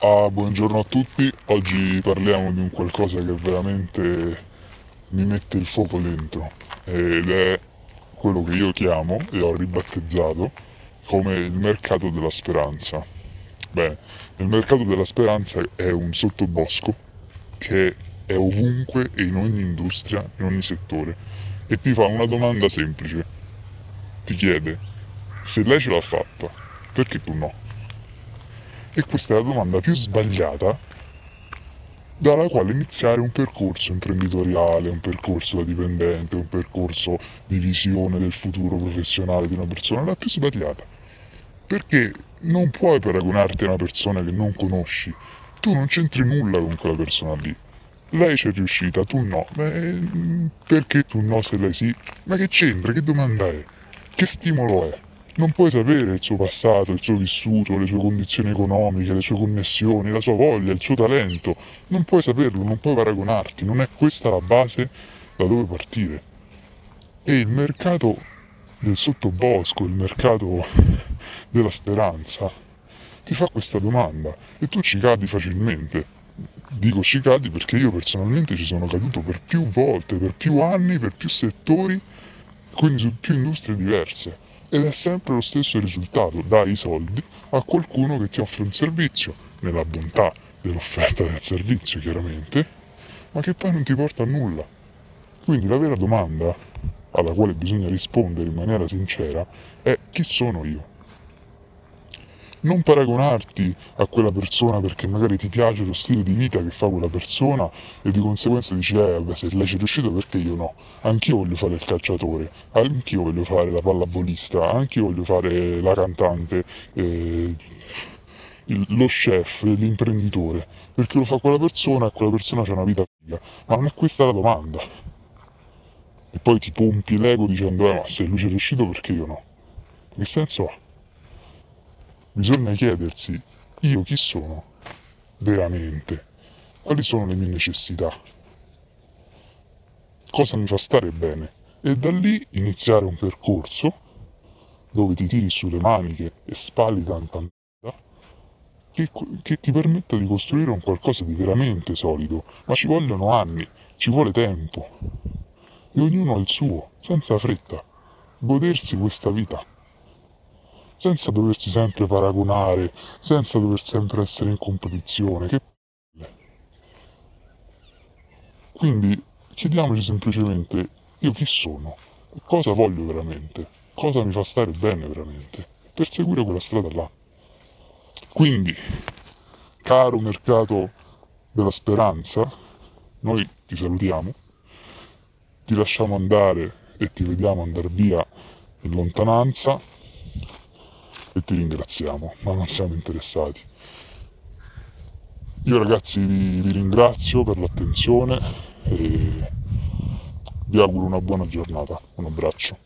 Ah, buongiorno a tutti, oggi parliamo di un qualcosa che veramente mi mette il fuoco dentro ed è quello che io chiamo e ho ribattezzato come il mercato della speranza. Bene, il mercato della speranza è un sottobosco che è ovunque e in ogni industria, in ogni settore e ti fa una domanda semplice. Ti chiede, se lei ce l'ha fatta, perché tu no? E questa è la domanda più sbagliata dalla quale iniziare un percorso imprenditoriale, un percorso da dipendente, un percorso di visione del futuro professionale di una persona, la più sbagliata. Perché non puoi paragonarti a una persona che non conosci. Tu non c'entri nulla con quella persona lì. Lei ci è riuscita, tu no. Ma perché tu no se lei sì? Ma che c'entra? Che domanda è? Che stimolo è? Non puoi sapere il suo passato, il suo vissuto, le sue condizioni economiche, le sue connessioni, la sua voglia, il suo talento. Non puoi saperlo, non puoi paragonarti, non è questa la base da dove partire. E il mercato del sottobosco, il mercato della speranza, ti fa questa domanda e tu ci cadi facilmente. Dico ci cadi perché io personalmente ci sono caduto per più volte, per più anni, per più settori, quindi su più industrie diverse ed è sempre lo stesso risultato, dai i soldi a qualcuno che ti offre un servizio, nella bontà dell'offerta del servizio chiaramente, ma che poi non ti porta a nulla. Quindi la vera domanda alla quale bisogna rispondere in maniera sincera è chi sono io? Non paragonarti a quella persona perché magari ti piace lo stile di vita che fa quella persona e di conseguenza dici eh vabbè se lei ci è riuscito perché io no? Anch'io voglio fare il calciatore anch'io voglio fare la pallabolista anch'io voglio fare la cantante eh, il, lo chef l'imprenditore perché lo fa quella persona e quella persona ha una vita figa. Ma non è questa la domanda. E poi ti pompi l'ego dicendo eh ma se lui ci è riuscito perché io no? Che senso ha? Bisogna chiedersi io chi sono veramente, quali sono le mie necessità, cosa mi fa stare bene? E da lì iniziare un percorso dove ti tiri sulle maniche e spalli tanta merda che, che ti permetta di costruire un qualcosa di veramente solido, ma ci vogliono anni, ci vuole tempo. E ognuno ha il suo, senza fretta, godersi questa vita senza doversi sempre paragonare, senza dover sempre essere in competizione. Che Quindi chiediamoci semplicemente io chi sono, cosa voglio veramente, cosa mi fa stare bene veramente, per seguire quella strada là. Quindi, caro mercato della speranza, noi ti salutiamo, ti lasciamo andare e ti vediamo andare via in lontananza e ti ringraziamo, ma non siamo interessati. Io ragazzi vi, vi ringrazio per l'attenzione e vi auguro una buona giornata. Un abbraccio.